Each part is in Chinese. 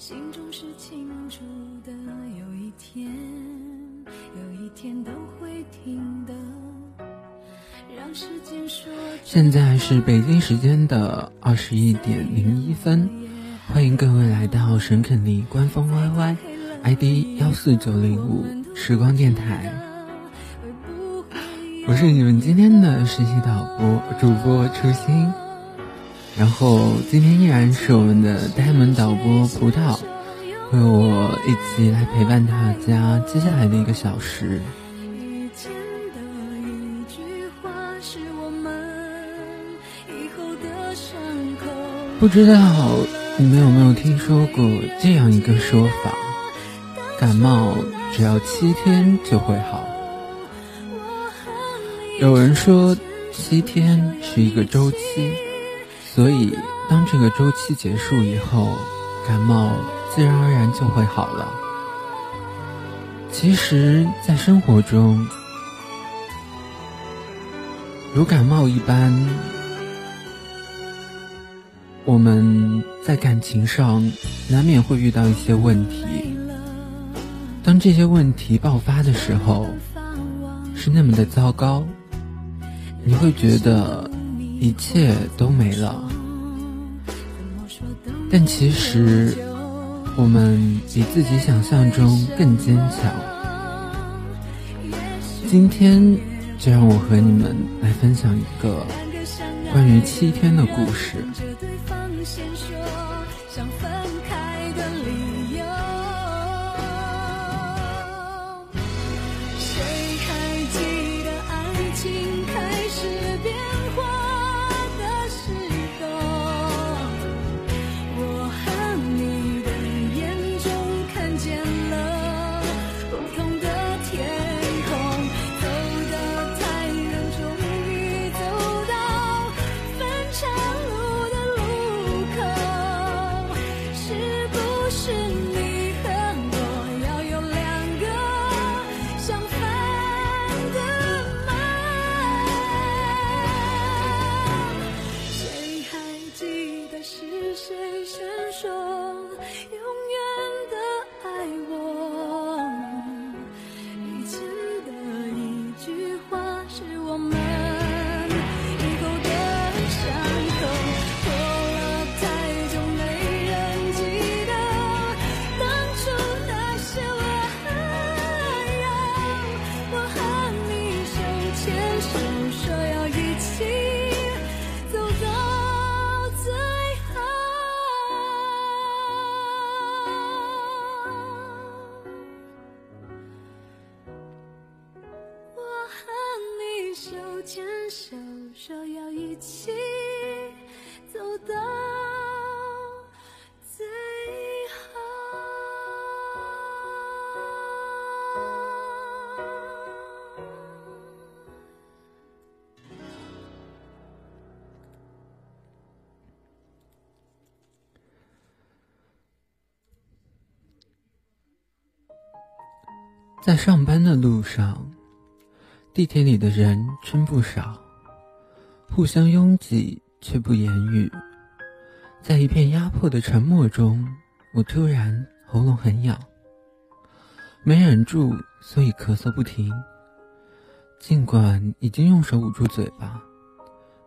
心中是清楚的，有一天，有一天都会听的。让时间说。现在是北京时间的二十一点零一分，欢迎各位来到沈肯尼官方 YY，ID 幺四九零五时光电台。我是你们今天的实习导播主播初心。然后今天依然是我们的呆萌导播葡萄，和我一起来陪伴大家接下来的一个小时。不知道你们有没有听说过这样一个说法：感冒只要七天就会好。有人说七天是一个周期。所以，当这个周期结束以后，感冒自然而然就会好了。其实，在生活中，如感冒一般，我们在感情上难免会遇到一些问题。当这些问题爆发的时候，是那么的糟糕，你会觉得。一切都没了，但其实我们比自己想象中更坚强。今天就让我和你们来分享一个关于七天的故事。在上班的路上，地铁里的人真不少，互相拥挤却不言语。在一片压迫的沉默中，我突然喉咙很痒，没忍住，所以咳嗽不停。尽管已经用手捂住嘴巴，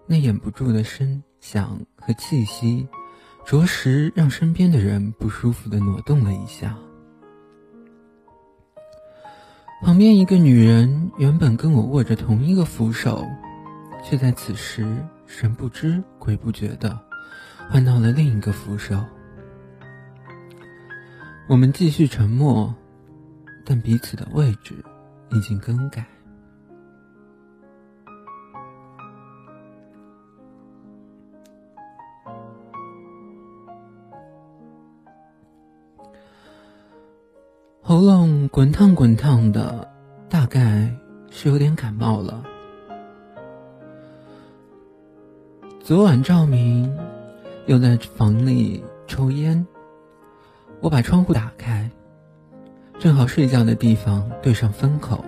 那掩不住的声响和气息，着实让身边的人不舒服的挪动了一下。旁边一个女人原本跟我握着同一个扶手，却在此时神不知鬼不觉的换到了另一个扶手。我们继续沉默，但彼此的位置已经更改。喉咙滚烫滚烫的，大概是有点感冒了。昨晚照明又在房里抽烟，我把窗户打开，正好睡觉的地方对上风口，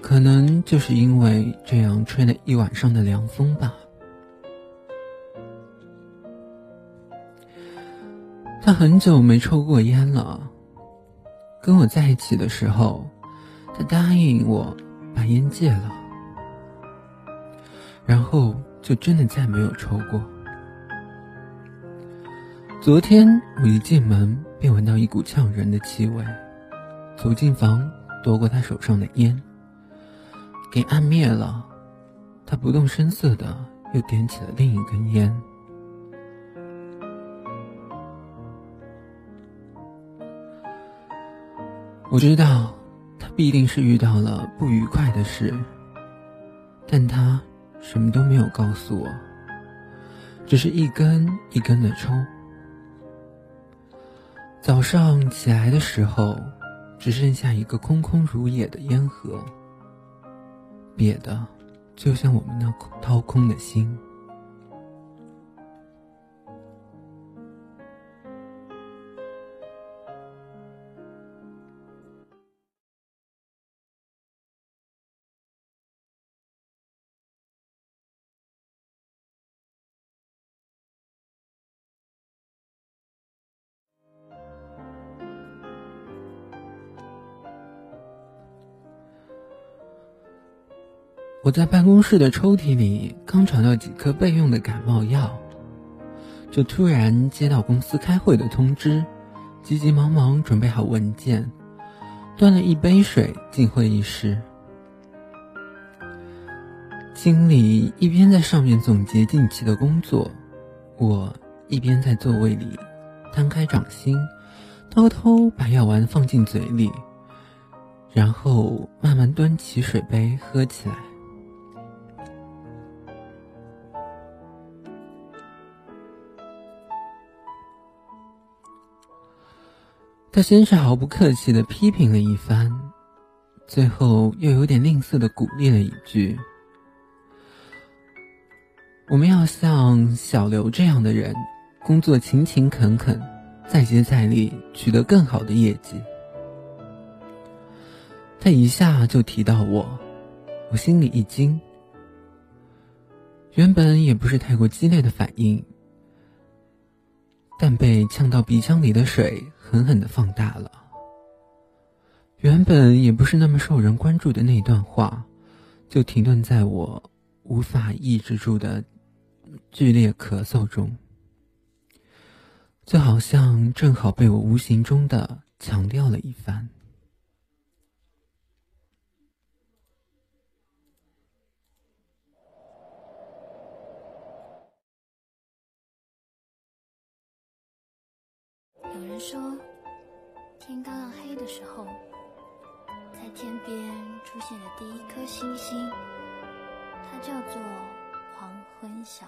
可能就是因为这样吹了一晚上的凉风吧。他很久没抽过烟了。跟我在一起的时候，他答应我把烟戒了，然后就真的再没有抽过。昨天我一进门便闻到一股呛人的气味，走进房夺过他手上的烟，给按灭了。他不动声色的又点起了另一根烟。我知道，他必定是遇到了不愉快的事，但他什么都没有告诉我，只是一根一根的抽。早上起来的时候，只剩下一个空空如也的烟盒，瘪的，就像我们那掏空的心。我在办公室的抽屉里刚找到几颗备用的感冒药，就突然接到公司开会的通知，急急忙忙准备好文件，端了一杯水进会议室。经理一边在上面总结近期的工作，我一边在座位里摊开掌心，偷偷把药丸放进嘴里，然后慢慢端起水杯喝起来。他先是毫不客气的批评了一番，最后又有点吝啬的鼓励了一句：“我们要像小刘这样的人，工作勤勤恳恳，再接再厉，取得更好的业绩。”他一下就提到我，我心里一惊。原本也不是太过激烈的反应，但被呛到鼻腔里的水。狠狠的放大了。原本也不是那么受人关注的那段话，就停顿在我无法抑制住的剧烈咳嗽中，就好像正好被我无形中的强调了一番。有人说，天刚刚黑的时候，在天边出现了第一颗星星，它叫做黄昏晓。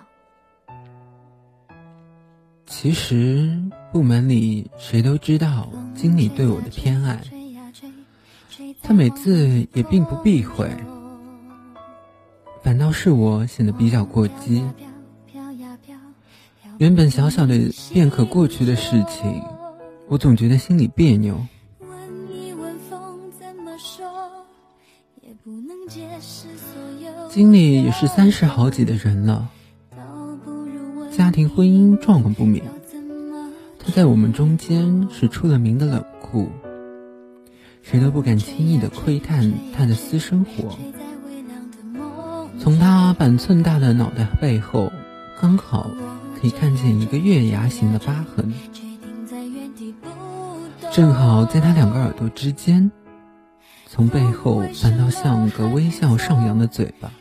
其实部门里谁都知道经理对我的偏爱，他每次也并不避讳，反倒是我显得比较过激。原本小小的便可过去的事情。我总觉得心里别扭。经理也是三十好几的人了，家庭婚姻状况不明，他在我们中间是出了名的冷酷，谁都不敢轻易的窥探他的私生活。从他板寸大的脑袋背后，刚好可以看见一个月牙形的疤痕。正好在他两个耳朵之间，从背后反倒像个微笑上扬的嘴巴。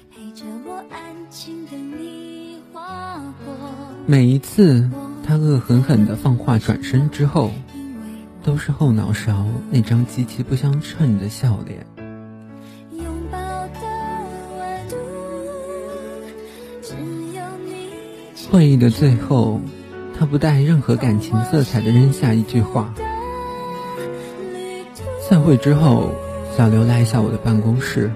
每一次他恶狠狠地放话转身之后，都是后脑勺那张极其不相称的笑脸。会议的最后，他不带任何感情色彩的扔下一句话。散会之后，小刘来一下我的办公室。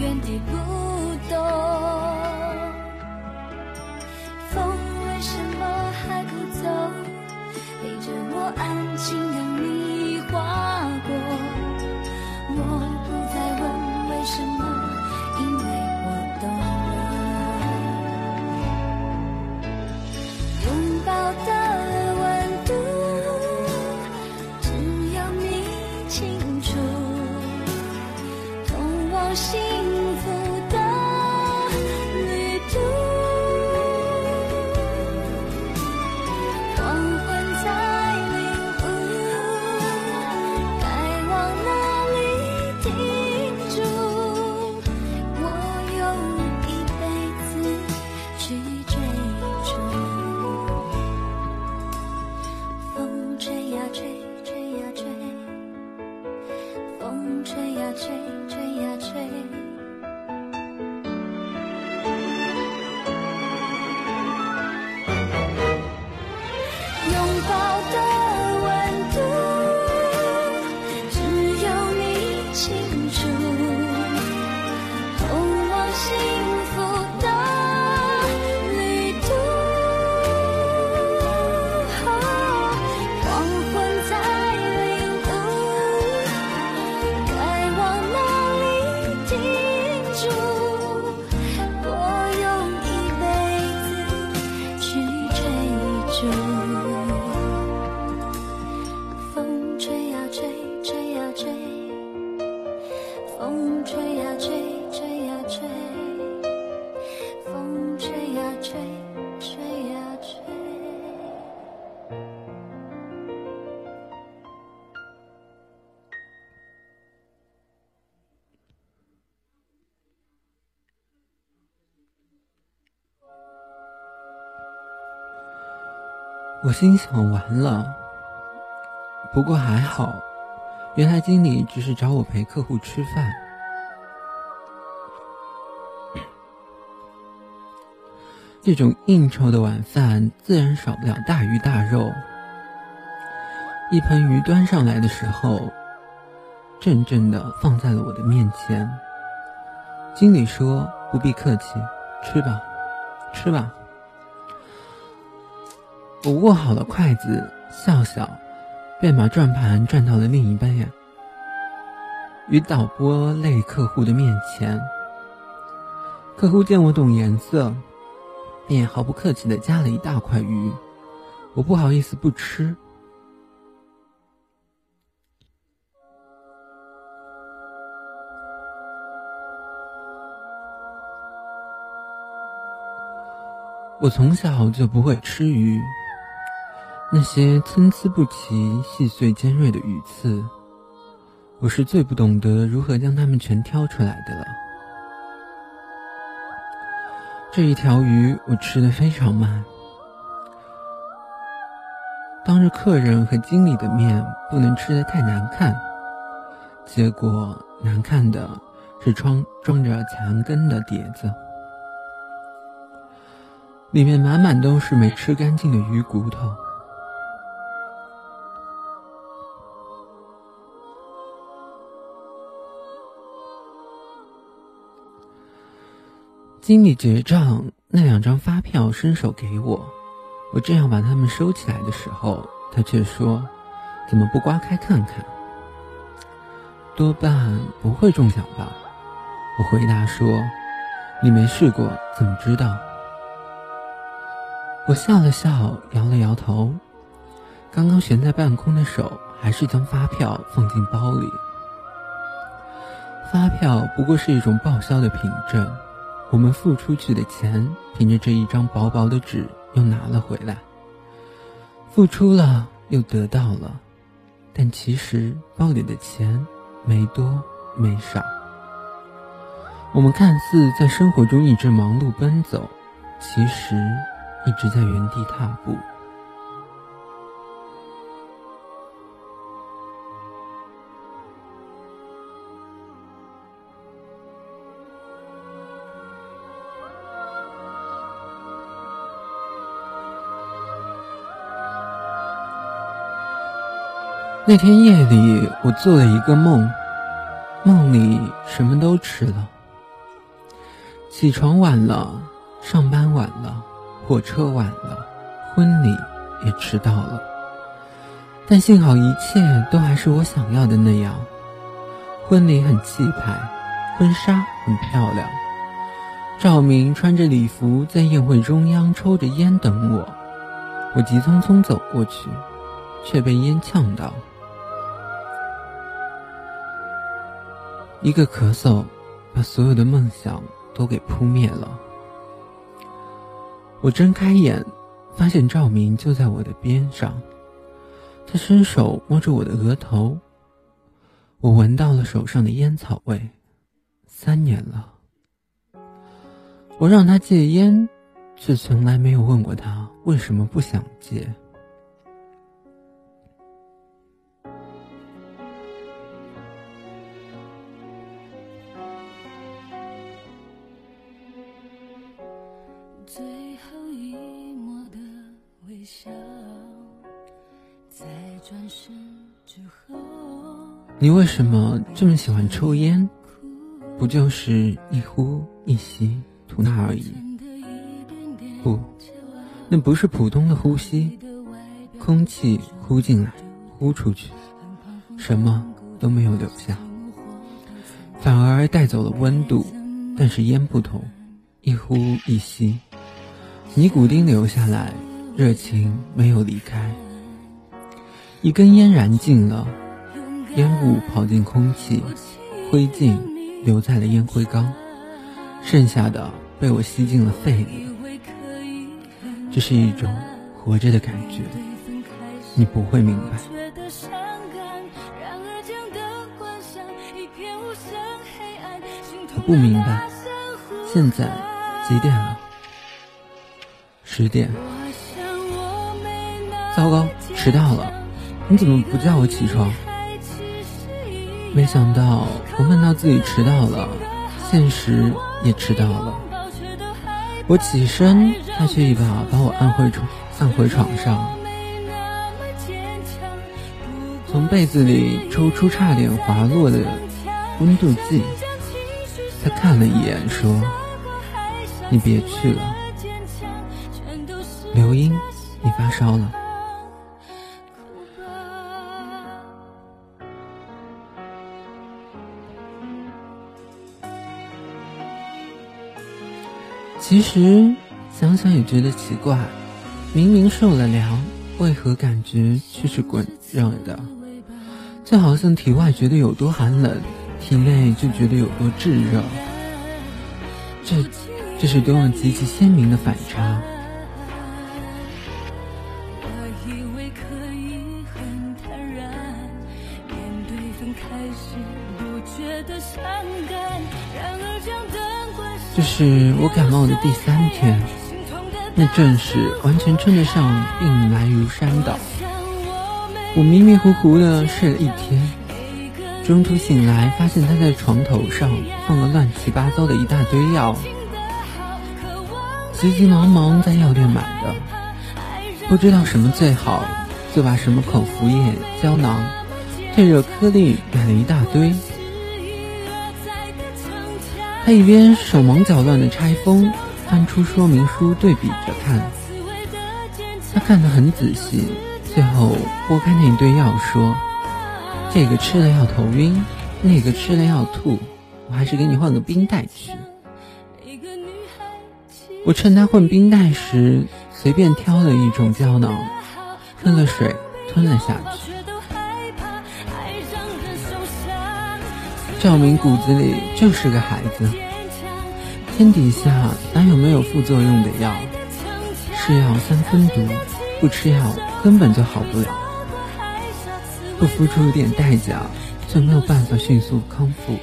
原地不我心想完了，不过还好，原来经理只是找我陪客户吃饭。这种应酬的晚饭自然少不了大鱼大肉。一盆鱼端上来的时候，正正的放在了我的面前。经理说：“不必客气，吃吧，吃吧。”我握好了筷子，笑笑，便把转盘转到了另一边，与导播类客户的面前。客户见我懂颜色，便毫不客气的夹了一大块鱼。我不好意思不吃。我从小就不会吃鱼。那些参差不齐、细碎尖锐的鱼刺，我是最不懂得如何将它们全挑出来的了。这一条鱼我吃的非常慢，当着客人和经理的面不能吃的太难看，结果难看的是装装着残羹的碟子，里面满满都是没吃干净的鱼骨头。经理结账，那两张发票伸手给我，我正要把它们收起来的时候，他却说：“怎么不刮开看看？”多半不会中奖吧？我回答说：“你没试过，怎么知道？”我笑了笑，摇了摇头。刚刚悬在半空的手，还是将发票放进包里。发票不过是一种报销的凭证。我们付出去的钱，凭着这一张薄薄的纸又拿了回来。付出了又得到了，但其实包里的钱没多没少。我们看似在生活中一直忙碌奔走，其实一直在原地踏步。那天夜里，我做了一个梦，梦里什么都吃了，起床晚了，上班晚了，火车晚了，婚礼也迟到了。但幸好一切都还是我想要的那样。婚礼很气派，婚纱很漂亮。赵明穿着礼服在宴会中央抽着烟等我，我急匆匆走过去，却被烟呛到。一个咳嗽，把所有的梦想都给扑灭了。我睁开眼，发现赵明就在我的边上，他伸手摸着我的额头。我闻到了手上的烟草味。三年了，我让他戒烟，却从来没有问过他为什么不想戒。你为什么这么喜欢抽烟？不就是一呼一吸，吐纳而已。不，那不是普通的呼吸，空气呼进来，呼出去，什么都没有留下，反而带走了温度。但是烟不同，一呼一吸。尼古丁留下来，热情没有离开。一根烟燃尽了，烟雾跑进空气，灰烬留在了烟灰缸，剩下的被我吸进了肺里。这是一种活着的感觉，你不会明白。我不明白，现在几点了？十点，糟糕，迟到了！你怎么不叫我起床？没想到我梦到自己迟到了，现实也迟到了。我起身，他却一把把我按回床，按回床上，从被子里抽出差点滑落的温度计。他看了一眼，说：“你别去了。”刘英，你发烧了。其实想想也觉得奇怪，明明受了凉，为何感觉却是滚热的？就好像体外觉得有多寒冷，体内就觉得有多炙热。这，这是多么极其鲜明的反差！这是我感冒的第三天，那阵势完全称得上病来如山倒。我迷迷糊糊的睡了一天，中途醒来发现他在床头上放了乱七八糟的一大堆药，急急忙忙在药店买的，不知道什么最好，就把什么口服液、胶囊、退热颗粒买了一大堆。他一边手忙脚乱的拆封，翻出说明书对比着看。他看得很仔细，最后拨开那堆药说：“这个吃了要头晕，那个吃了要吐，我还是给你换个冰袋吃。”我趁他换冰袋时，随便挑了一种胶囊，喝了水吞了下去。赵明骨子里就是个孩子，天底下哪有没有副作用的药？是药三分毒，不吃药根本就好不了。不付出一点代价，就没有办法迅速康复。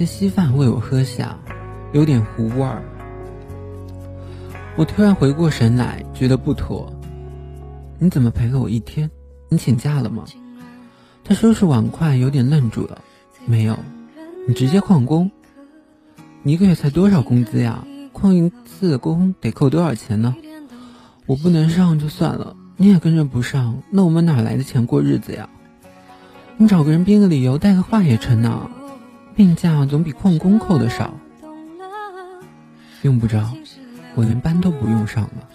些稀饭喂我喝下，有点糊味儿。我突然回过神来，觉得不妥。你怎么陪了我一天？你请假了吗？他收拾碗筷，有点愣住了。没有，你直接旷工。你一个月才多少工资呀？旷一次工得扣多少钱呢？我不能上就算了，你也跟着不上，那我们哪来的钱过日子呀？你找个人编个理由，带个话也成呢。病假总比旷工扣的少。用不着，我连班都不用上了。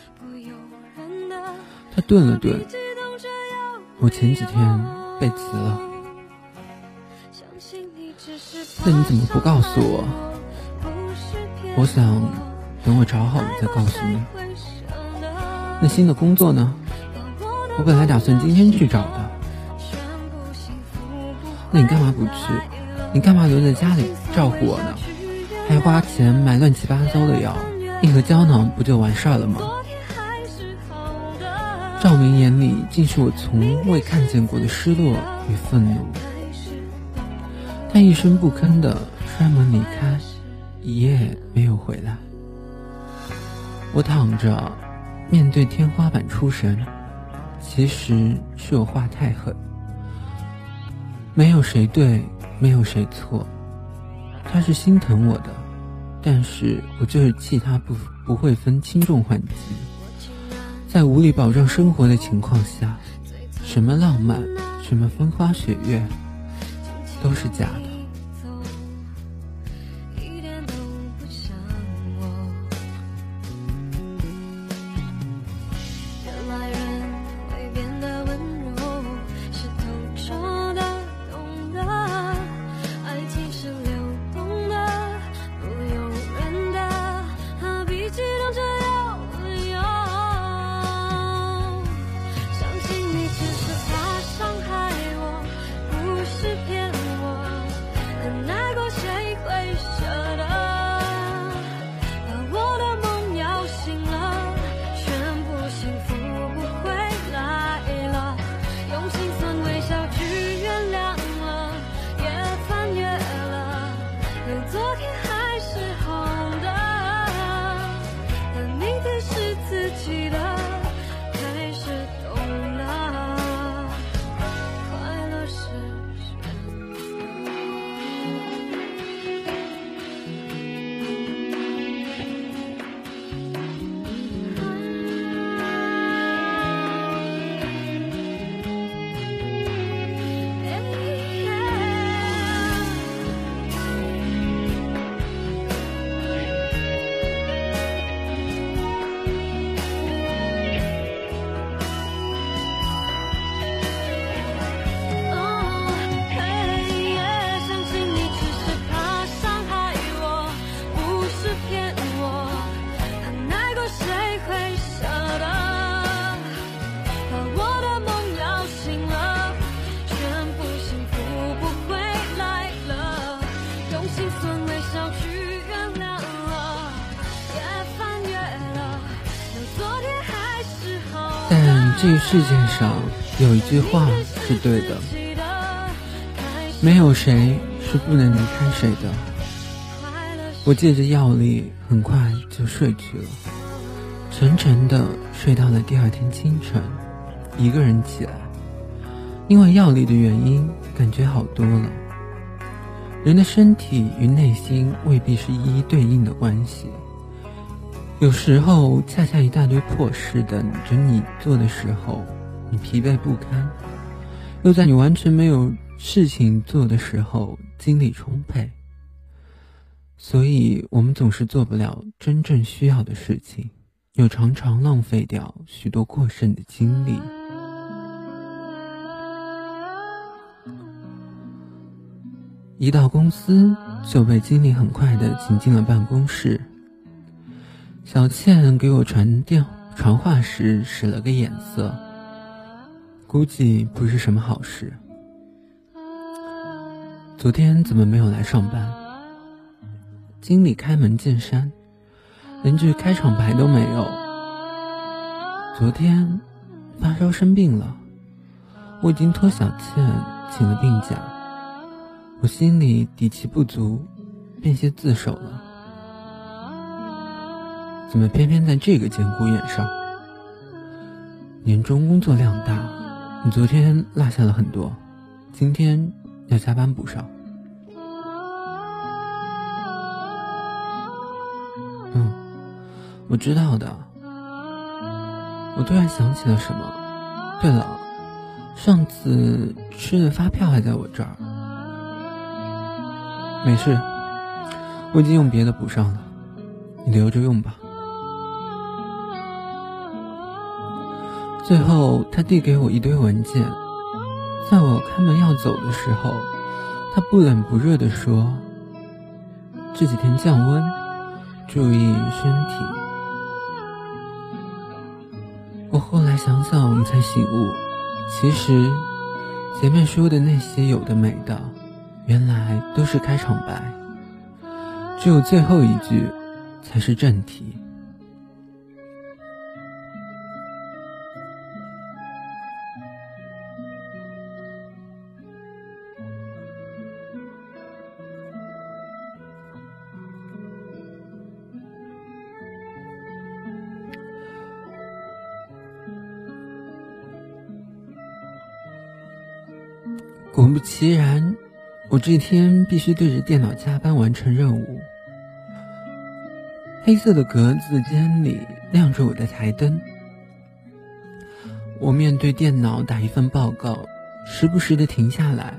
他顿了顿，我前几天被辞了。那你怎么不告诉我？我想等我找好了再告诉你。那新的工作呢？我本来打算今天去找的。那你干嘛不去？你干嘛留在家里照顾我呢？还花钱买乱七八糟的药，一盒胶囊不就完事儿了吗？赵明眼里尽是我从未看见过的失落与愤怒。他一声不吭的摔门离开，一夜没有回来。我躺着，面对天花板出神。其实是我话太狠。没有谁对，没有谁错。他是心疼我的，但是我就是气他不不会分轻重缓急。在无力保障生活的情况下，什么浪漫，什么风花雪月，都是假的。计算没少去原谅我，翻越了。但这个世界上有一句话是对的，没有谁是不能离开谁的。我借着药力，很快就睡去了，沉沉的睡到了第二天清晨，一个人起来，因为药力的原因，感觉好多了。人的身体与内心未必是一一对应的关系。有时候，恰恰一大堆破事等着你做的时候，你疲惫不堪；又在你完全没有事情做的时候，精力充沛。所以，我们总是做不了真正需要的事情，又常常浪费掉许多过剩的精力。一到公司，就被经理很快的请进了办公室。小倩给我传电传话时使了个眼色，估计不是什么好事。昨天怎么没有来上班？经理开门见山，连句开场白都没有。昨天发烧生病了，我已经托小倩请了病假。我心里底气不足，便先自首了。怎么偏偏在这个节骨眼上？年终工作量大，你昨天落下了很多，今天要加班补上。嗯，我知道的。我突然想起了什么。对了，上次吃的发票还在我这儿。没事，我已经用别的补上了，你留着用吧。最后，他递给我一堆文件，在我开门要走的时候，他不冷不热地说：“这几天降温，注意身体。”我后来想想才醒悟，其实前面说的那些有的没的。原来都是开场白，只有最后一句才是正题。果不其然。我这天必须对着电脑加班完成任务。黑色的格子间里亮着我的台灯，我面对电脑打一份报告，时不时的停下来，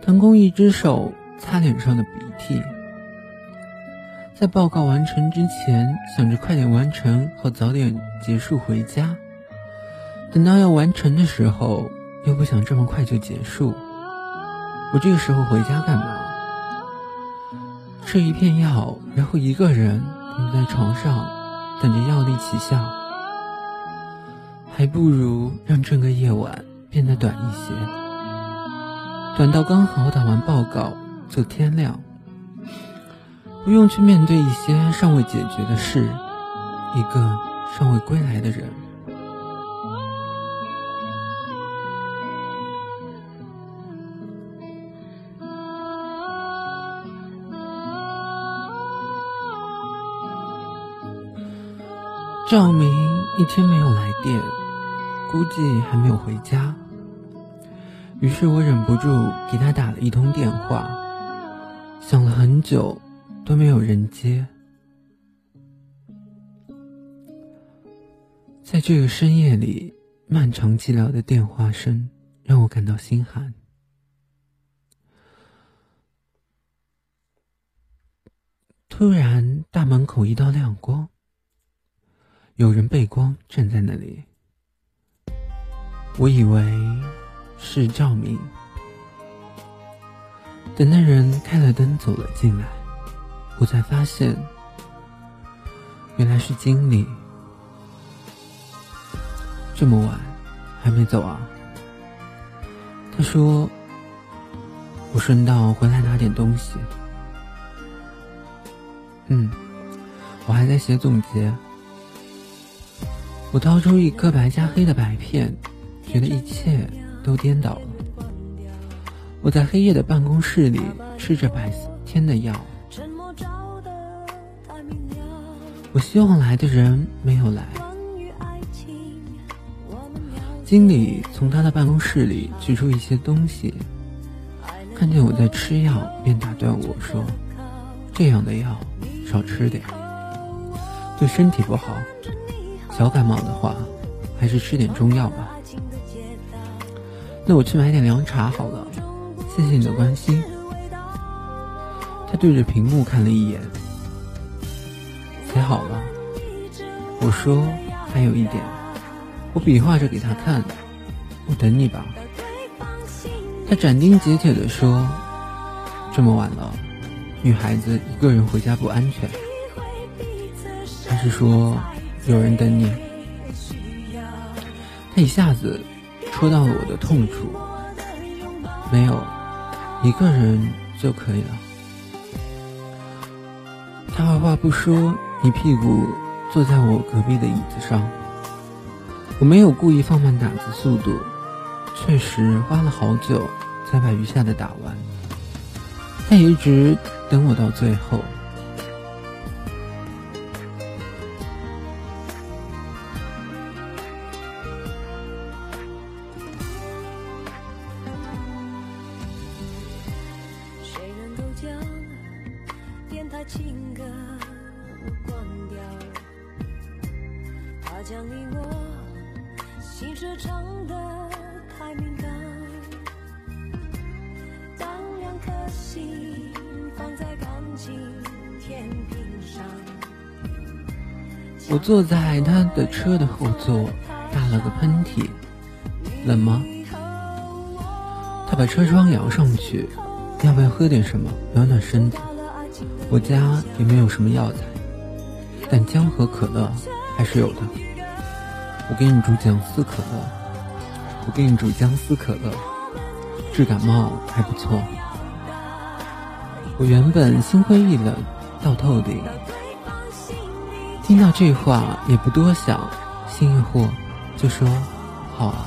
腾空一只手擦脸上的鼻涕。在报告完成之前，想着快点完成，好早点结束回家。等到要完成的时候，又不想这么快就结束。我这个时候回家干嘛？吃一片药，然后一个人躺在床上，等着药力起效，还不如让这个夜晚变得短一些，短到刚好打完报告就天亮，不用去面对一些尚未解决的事，一个尚未归来的人。赵明一天没有来电，估计还没有回家。于是我忍不住给他打了一通电话，想了很久都没有人接。在这个深夜里，漫长寂寥的电话声让我感到心寒。突然，大门口一道亮光。有人背光站在那里，我以为是照明。等那人开了灯走了进来，我才发现原来是经理。这么晚还没走啊？他说：“我顺道回来拿点东西。”嗯，我还在写总结。我掏出一颗白加黑的白片，觉得一切都颠倒了。我在黑夜的办公室里吃着白天的药。我希望来的人没有来。经理从他的办公室里取出一些东西，看见我在吃药，便打断我说：“这样的药少吃点，对身体不好。”小感冒的话，还是吃点中药吧。那我去买点凉茶好了，谢谢你的关心。他对着屏幕看了一眼，写好了。我说还有一点，我比划着给他看，我等你吧。他斩钉截铁地说：“这么晚了，女孩子一个人回家不安全。”还是说？有人等你，他一下子戳到了我的痛处。没有，一个人就可以了。他二话不说，一屁股坐在我隔壁的椅子上。我没有故意放慢打字速度，确实花了好久才把余下的打完。他一直等我到最后。坐在他的车的后座，打了个喷嚏。冷吗？他把车窗摇上去，要不要喝点什么暖暖身子？我家也没有什么药材，但姜和可乐还是有的。我给你煮姜丝可乐，我给你煮姜丝可乐，治感冒还不错。我原本心灰意冷到透顶。听到这话也不多想，心一豁，就说好啊。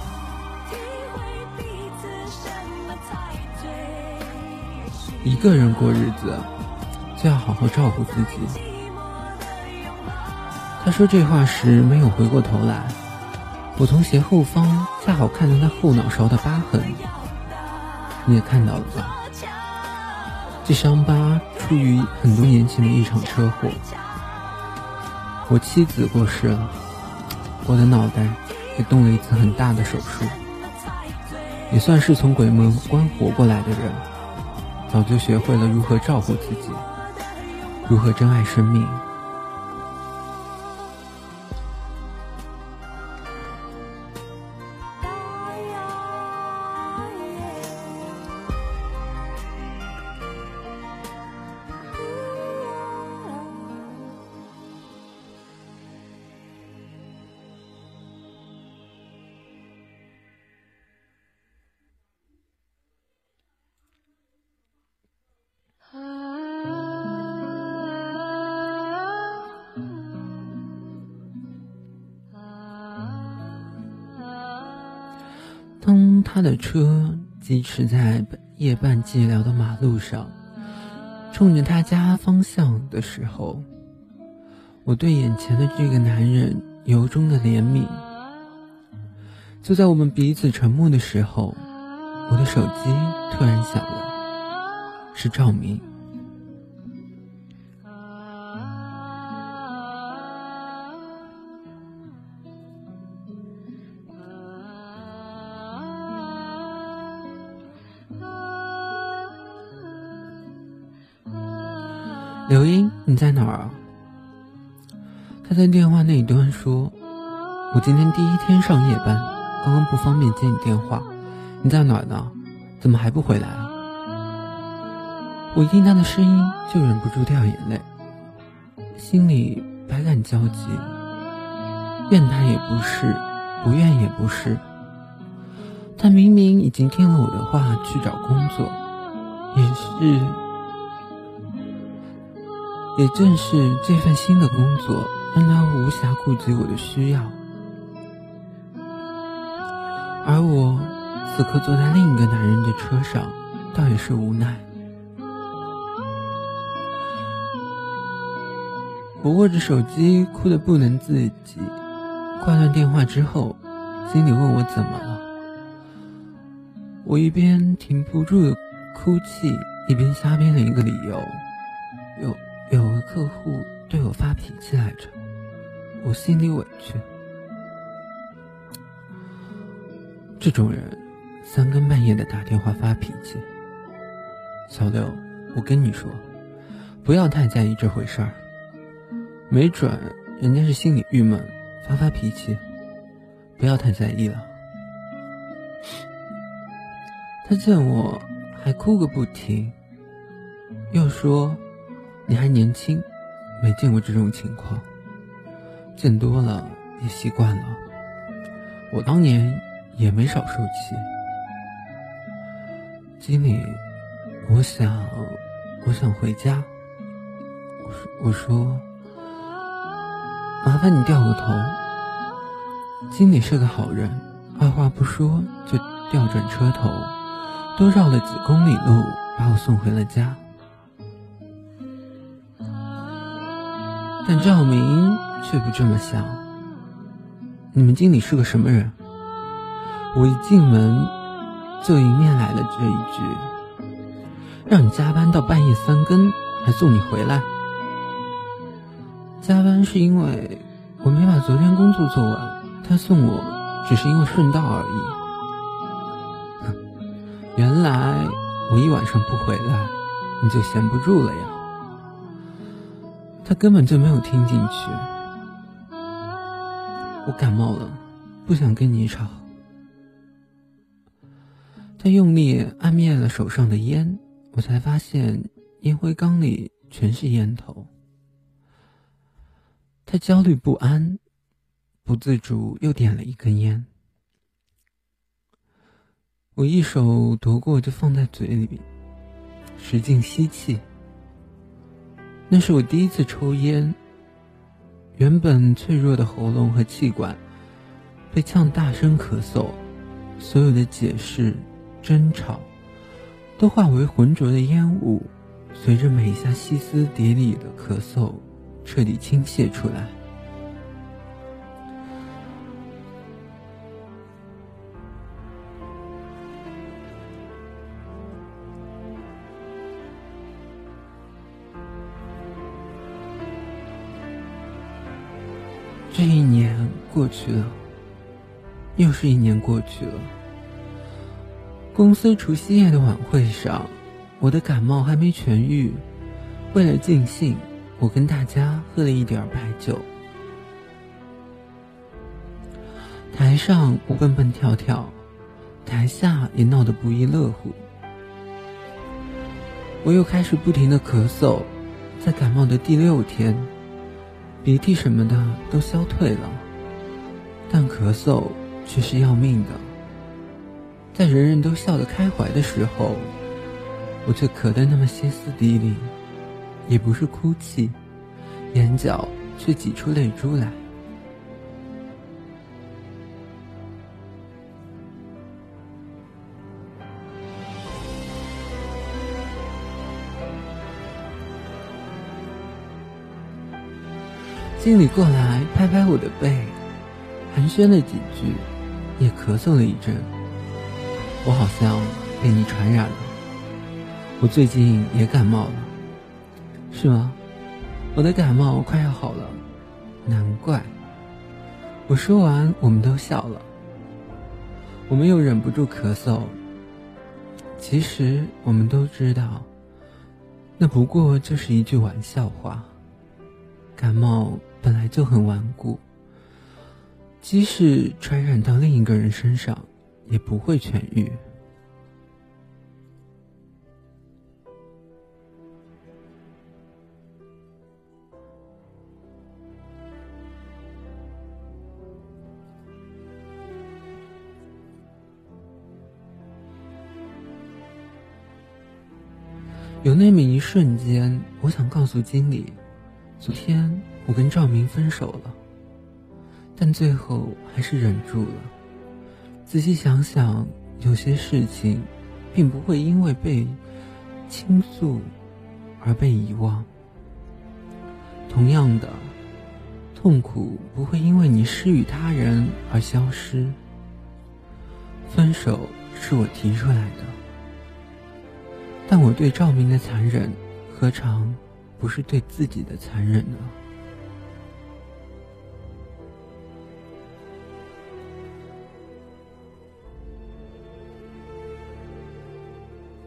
一个人过日子，就要好好照顾自己。他说这话时没有回过头来，我从斜后方恰好看到他后脑勺的疤痕，你也看到了吧？这伤疤出于很多年前的一场车祸。我妻子过世了，我的脑袋也动了一次很大的手术，也算是从鬼门关活过来的人，早就学会了如何照顾自己，如何珍爱生命。车疾驰在夜半寂寥的马路上，冲着他家方向的时候，我对眼前的这个男人由衷的怜悯。就在我们彼此沉默的时候，我的手机突然响了，是赵明。你在哪儿啊？他在电话那一端说：“我今天第一天上夜班，刚刚不方便接你电话。你在哪儿呢？怎么还不回来啊？”我一听他的声音就忍不住掉眼泪，心里百感交集，怨他也不是，不怨也不是。他明明已经听了我的话去找工作，也是。也正是这份新的工作，让他无暇顾及我的需要，而我此刻坐在另一个男人的车上，倒也是无奈。我握着手机，哭得不能自己。挂断电话之后，经理问我怎么了，我一边停不住的哭泣，一边瞎编了一个理由，有。有个客户对我发脾气来着，我心里委屈。这种人三更半夜的打电话发脾气，小六，我跟你说，不要太在意这回事儿。没准人家是心里郁闷，发发脾气，不要太在意了。他见我还哭个不停，又说。你还年轻，没见过这种情况，见多了也习惯了。我当年也没少受气。经理，我想，我想回家。我说，我说，麻烦你掉个头。经理是个好人，二话不说就调转车头，多绕了几公里路把我送回了家。但赵明却不这么想。你们经理是个什么人？我一进门就迎面来了这一句：“让你加班到半夜三更，还送你回来。”加班是因为我没把昨天工作做完，他送我只是因为顺道而已。原来我一晚上不回来，你就闲不住了呀？他根本就没有听进去。我感冒了，不想跟你吵。他用力按灭了手上的烟，我才发现烟灰缸里全是烟头。他焦虑不安，不自主又点了一根烟。我一手夺过，就放在嘴里，使劲吸气。那是我第一次抽烟，原本脆弱的喉咙和气管被呛大声咳嗽，所有的解释、争吵都化为浑浊的烟雾，随着每一下歇斯底里的咳嗽。彻底倾泻出来。过去了，又是一年过去了。公司除夕夜的晚会上，我的感冒还没痊愈，为了尽兴。我跟大家喝了一点白酒，台上我蹦蹦跳跳，台下也闹得不亦乐乎。我又开始不停的咳嗽，在感冒的第六天，鼻涕什么的都消退了，但咳嗽却是要命的。在人人都笑得开怀的时候，我却咳得那么歇斯底里。也不是哭泣，眼角却挤出泪珠来。经理过来拍拍我的背，寒暄了几句，也咳嗽了一阵。我好像被你传染了，我最近也感冒了。是吗？我的感冒快要好了，难怪。我说完，我们都笑了。我们又忍不住咳嗽。其实我们都知道，那不过就是一句玩笑话。感冒本来就很顽固，即使传染到另一个人身上，也不会痊愈。有那么一瞬间，我想告诉经理，昨天我跟赵明分手了，但最后还是忍住了。仔细想想，有些事情，并不会因为被倾诉而被遗忘。同样的，痛苦不会因为你施与他人而消失。分手是我提出来的。但我对赵明的残忍，何尝不是对自己的残忍呢？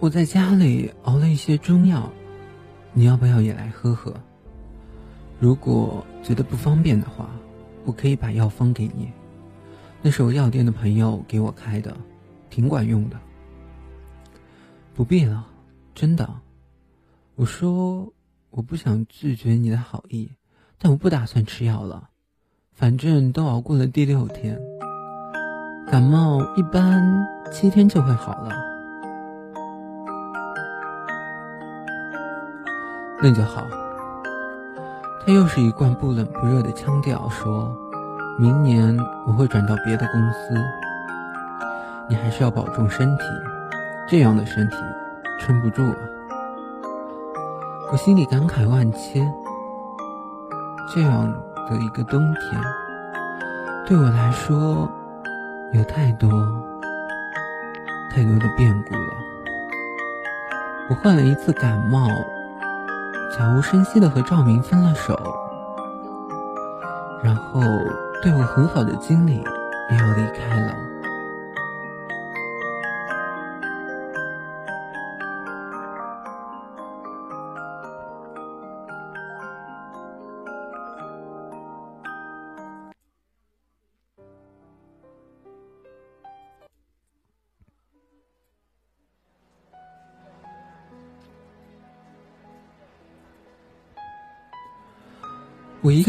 我在家里熬了一些中药，你要不要也来喝喝？如果觉得不方便的话，我可以把药方给你，那是我药店的朋友给我开的，挺管用的。不必了。真的，我说我不想拒绝你的好意，但我不打算吃药了，反正都熬过了第六天，感冒一般七天就会好了。那就好。他又是一贯不冷不热的腔调，说明年我会转到别的公司，你还是要保重身体，这样的身体。撑不住啊！我心里感慨万千。这样的一个冬天，对我来说有太多太多的变故了。我患了一次感冒，悄无声息的和赵明分了手，然后对我很好的经理也要离开了。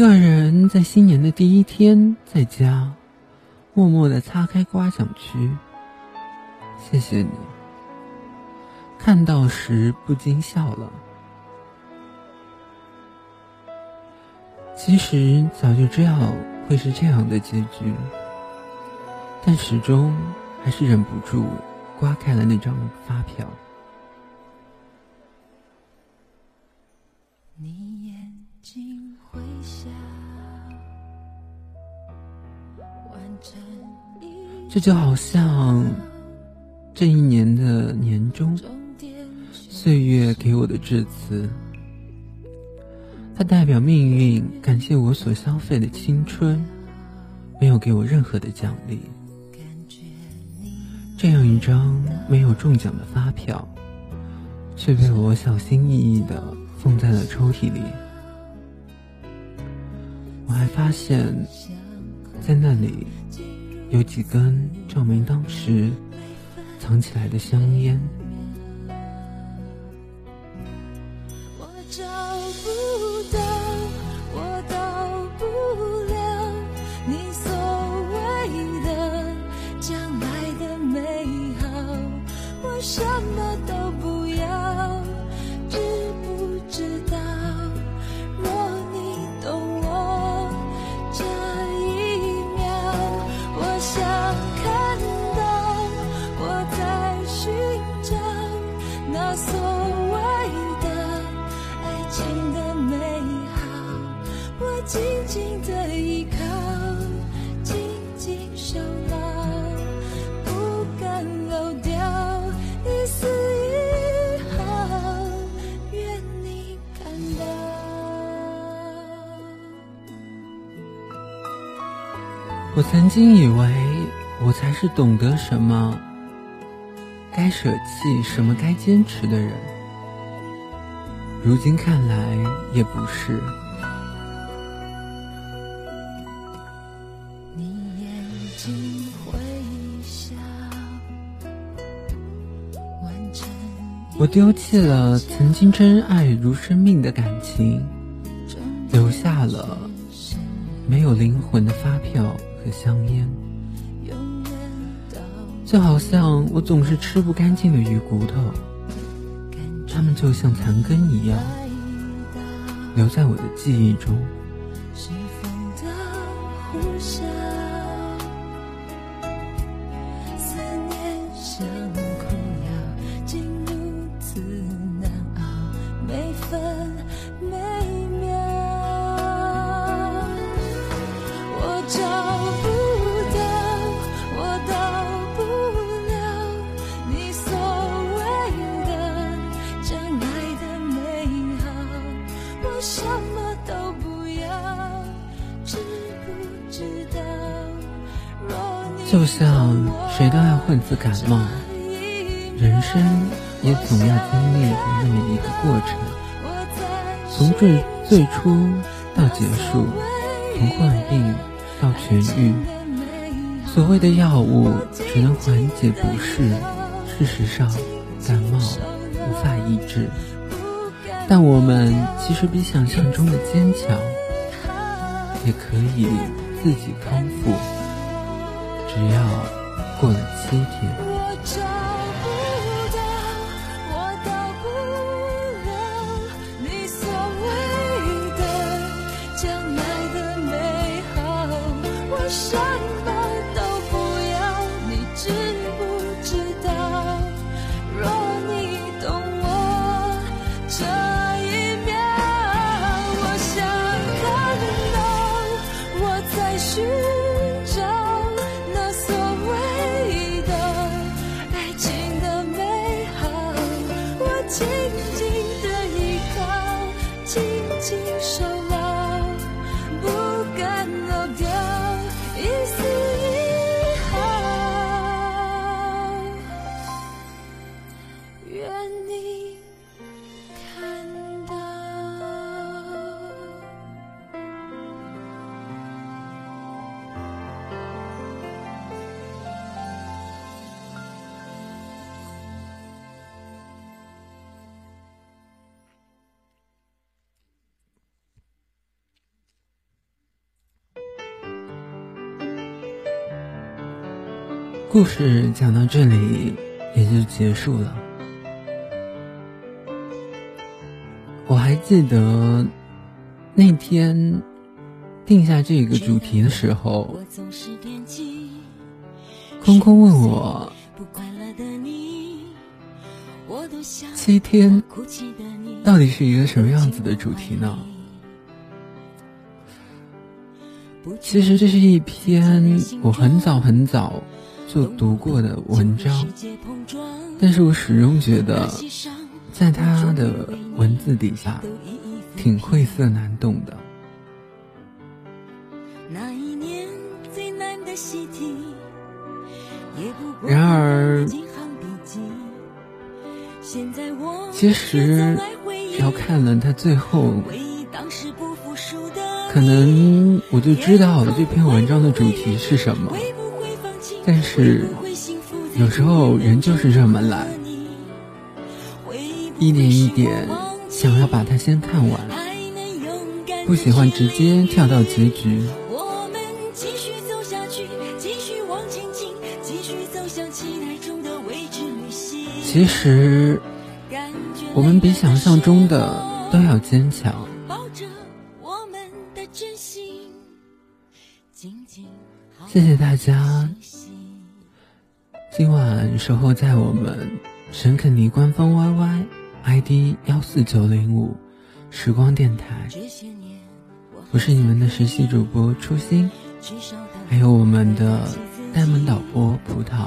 一个人在新年的第一天在家，默默的擦开刮奖区。谢谢你，看到时不禁笑了。其实早就知道会是这样的结局，但始终还是忍不住刮开了那张发票。你这就好像这一年的年终，岁月给我的致辞，它代表命运感谢我所消费的青春，没有给我任何的奖励。这样一张没有中奖的发票，却被我小心翼翼的放在了抽屉里。我还发现，在那里。有几根照明灯时藏起来的香烟。经以为我才是懂得什么该舍弃、什么该坚持的人，如今看来也不是。我丢弃了曾经真爱如生命的感情，留下了没有灵魂的发票。和香烟，就好像我总是吃不干净的鱼骨头，它们就像残根一样，留在我的记忆中。感冒，人生也总要经历那么一个过程，从最最初到结束，从患病到痊愈。所谓的药物只能缓解不适，事实上，感冒无法医治。但我们其实比想象中的坚强，也可以自己康复。只要过了七天。故事讲到这里也就结束了。我还记得那天定下这个主题的时候，空空问我，七天，到底是一个什么样子的主题呢？其实这是一篇我很早很早就读过的文章，但是我始终觉得，在他的文字底下挺晦涩难懂的。然而。其实要看了他最后，可能我就知道了这篇文章的主题是什么。但是有时候人就是这么懒，一点一点想要把它先看完，不喜欢直接跳到结局。其实我们比想象中的都要坚强。谢谢大家今晚守候在我们沈肯尼官方 YY ID 幺四九零五时光电台，我我是你们的实习主播初心，还有我们的呆萌导播葡萄。